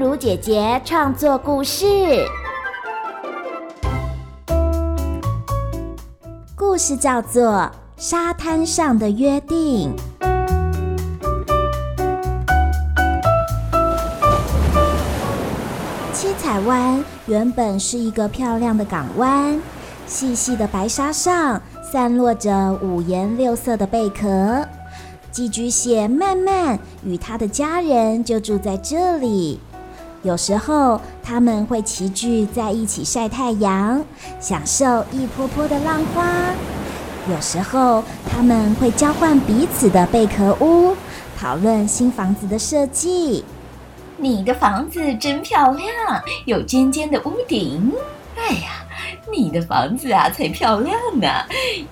如姐姐创作故事。故事叫做《沙滩上的约定》。七彩湾原本是一个漂亮的港湾，细细的白沙上散落着五颜六色的贝壳。寄居蟹慢慢与他的家人就住在这里。有时候他们会齐聚在一起晒太阳，享受一波波的浪花；有时候他们会交换彼此的贝壳屋，讨论新房子的设计。你的房子真漂亮，有尖尖的屋顶。哎呀！你的房子啊，才漂亮呢！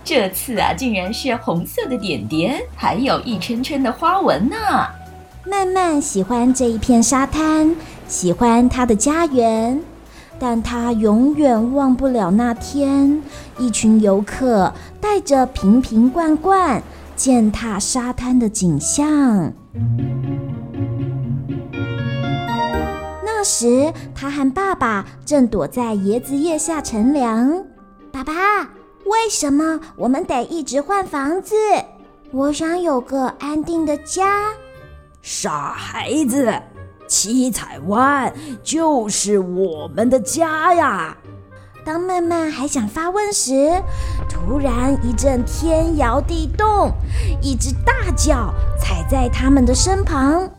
这次啊，竟然是红色的点点，还有一圈圈的花纹呢。慢慢喜欢这一片沙滩，喜欢他的家园，但他永远忘不了那天，一群游客带着瓶瓶罐罐践踏沙滩的景象。那时，他和爸爸正躲在椰子叶下乘凉。爸爸，为什么我们得一直换房子？我想有个安定的家。傻孩子，七彩湾就是我们的家呀！当曼曼还想发问时，突然一阵天摇地动，一只大脚踩在他们的身旁。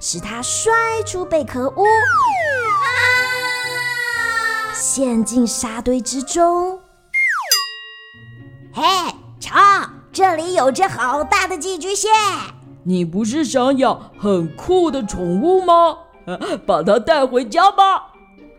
使他摔出贝壳屋，陷进沙堆之中。嘿，瞧，这里有只好大的寄居蟹。你不是想养很酷的宠物吗？把它带回家吧。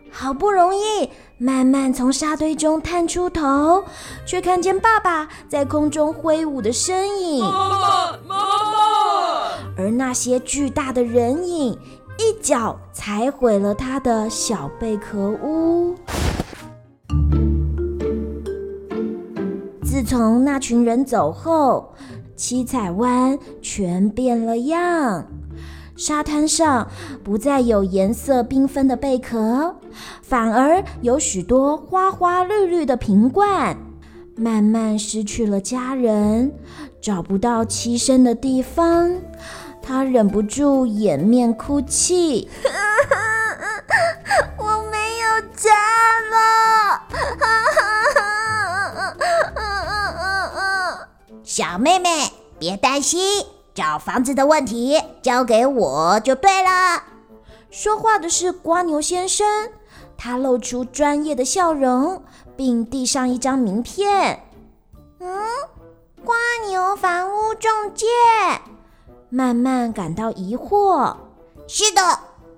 好不容易，慢慢从沙堆中探出头，却看见爸爸在空中挥舞的身影。妈妈，妈妈！而那些巨大的人影，一脚踩毁了他的小贝壳屋。自从那群人走后，七彩湾全变了样。沙滩上不再有颜色缤纷的贝壳，反而有许多花花绿绿的瓶罐。慢慢失去了家人，找不到栖身的地方，他忍不住掩面哭泣。我没有家了，小妹妹，别担心。找房子的问题交给我就对了。说话的是蜗牛先生，他露出专业的笑容，并递上一张名片。嗯，蜗牛房屋中介。慢慢感到疑惑。是的，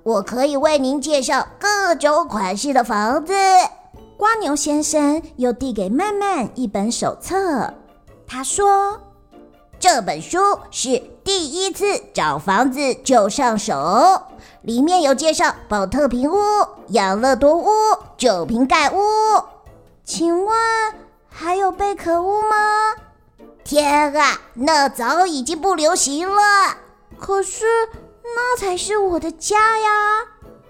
我可以为您介绍各种款式的房子。蜗牛先生又递给慢慢一本手册，他说。这本书是第一次找房子就上手，里面有介绍宝特瓶屋、养乐多屋、酒瓶盖屋。请问还有贝壳屋吗？天啊，那早已经不流行了。可是那才是我的家呀！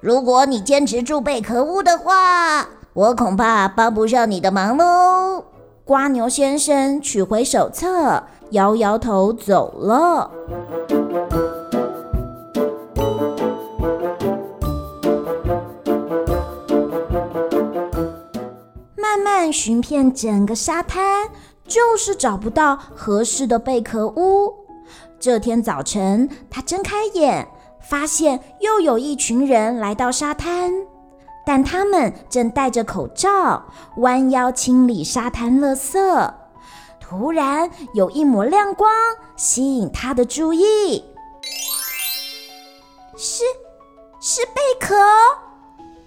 如果你坚持住贝壳屋的话，我恐怕帮不上你的忙喽。瓜牛先生取回手册。摇摇头走了。慢慢寻遍整个沙滩，就是找不到合适的贝壳屋。这天早晨，他睁开眼，发现又有一群人来到沙滩，但他们正戴着口罩，弯腰清理沙滩垃圾。突然有一抹亮光吸引他的注意，是是贝壳，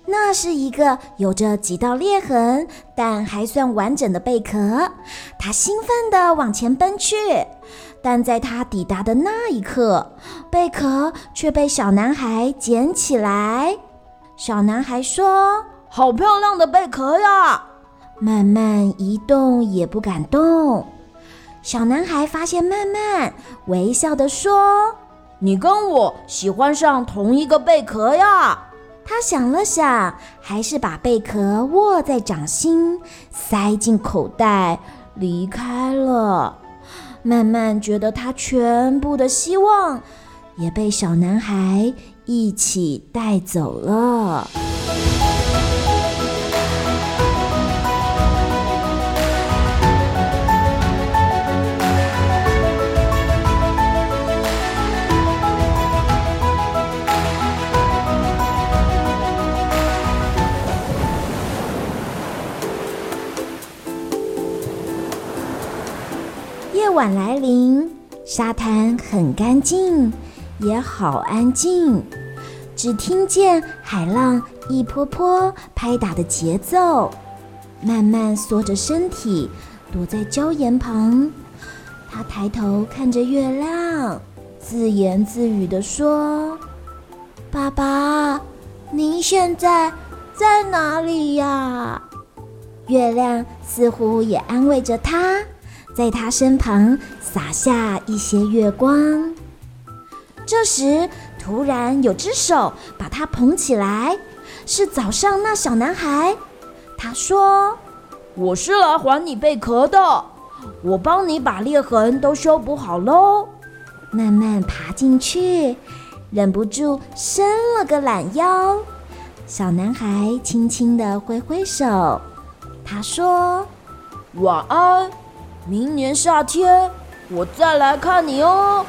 那是一个有着几道裂痕但还算完整的贝壳。他兴奋地往前奔去，但在他抵达的那一刻，贝壳却被小男孩捡起来。小男孩说：“好漂亮的贝壳呀！”慢慢一动也不敢动。小男孩发现慢慢，微笑地说：“你跟我喜欢上同一个贝壳呀。他想了想，还是把贝壳握在掌心，塞进口袋，离开了。慢慢觉得他全部的希望也被小男孩一起带走了。夜晚来临，沙滩很干净，也好安静，只听见海浪一波波拍打的节奏。慢慢缩着身体，躲在礁岩旁。他抬头看着月亮，自言自语地说：“爸爸，您现在在哪里呀？”月亮似乎也安慰着他。在他身旁洒下一些月光。这时，突然有只手把他捧起来，是早上那小男孩。他说：“我是来还你贝壳的，我帮你把裂痕都修补好喽。”慢慢爬进去，忍不住伸了个懒腰。小男孩轻轻地挥挥手，他说：“晚安。”明年夏天，我再来看你哦。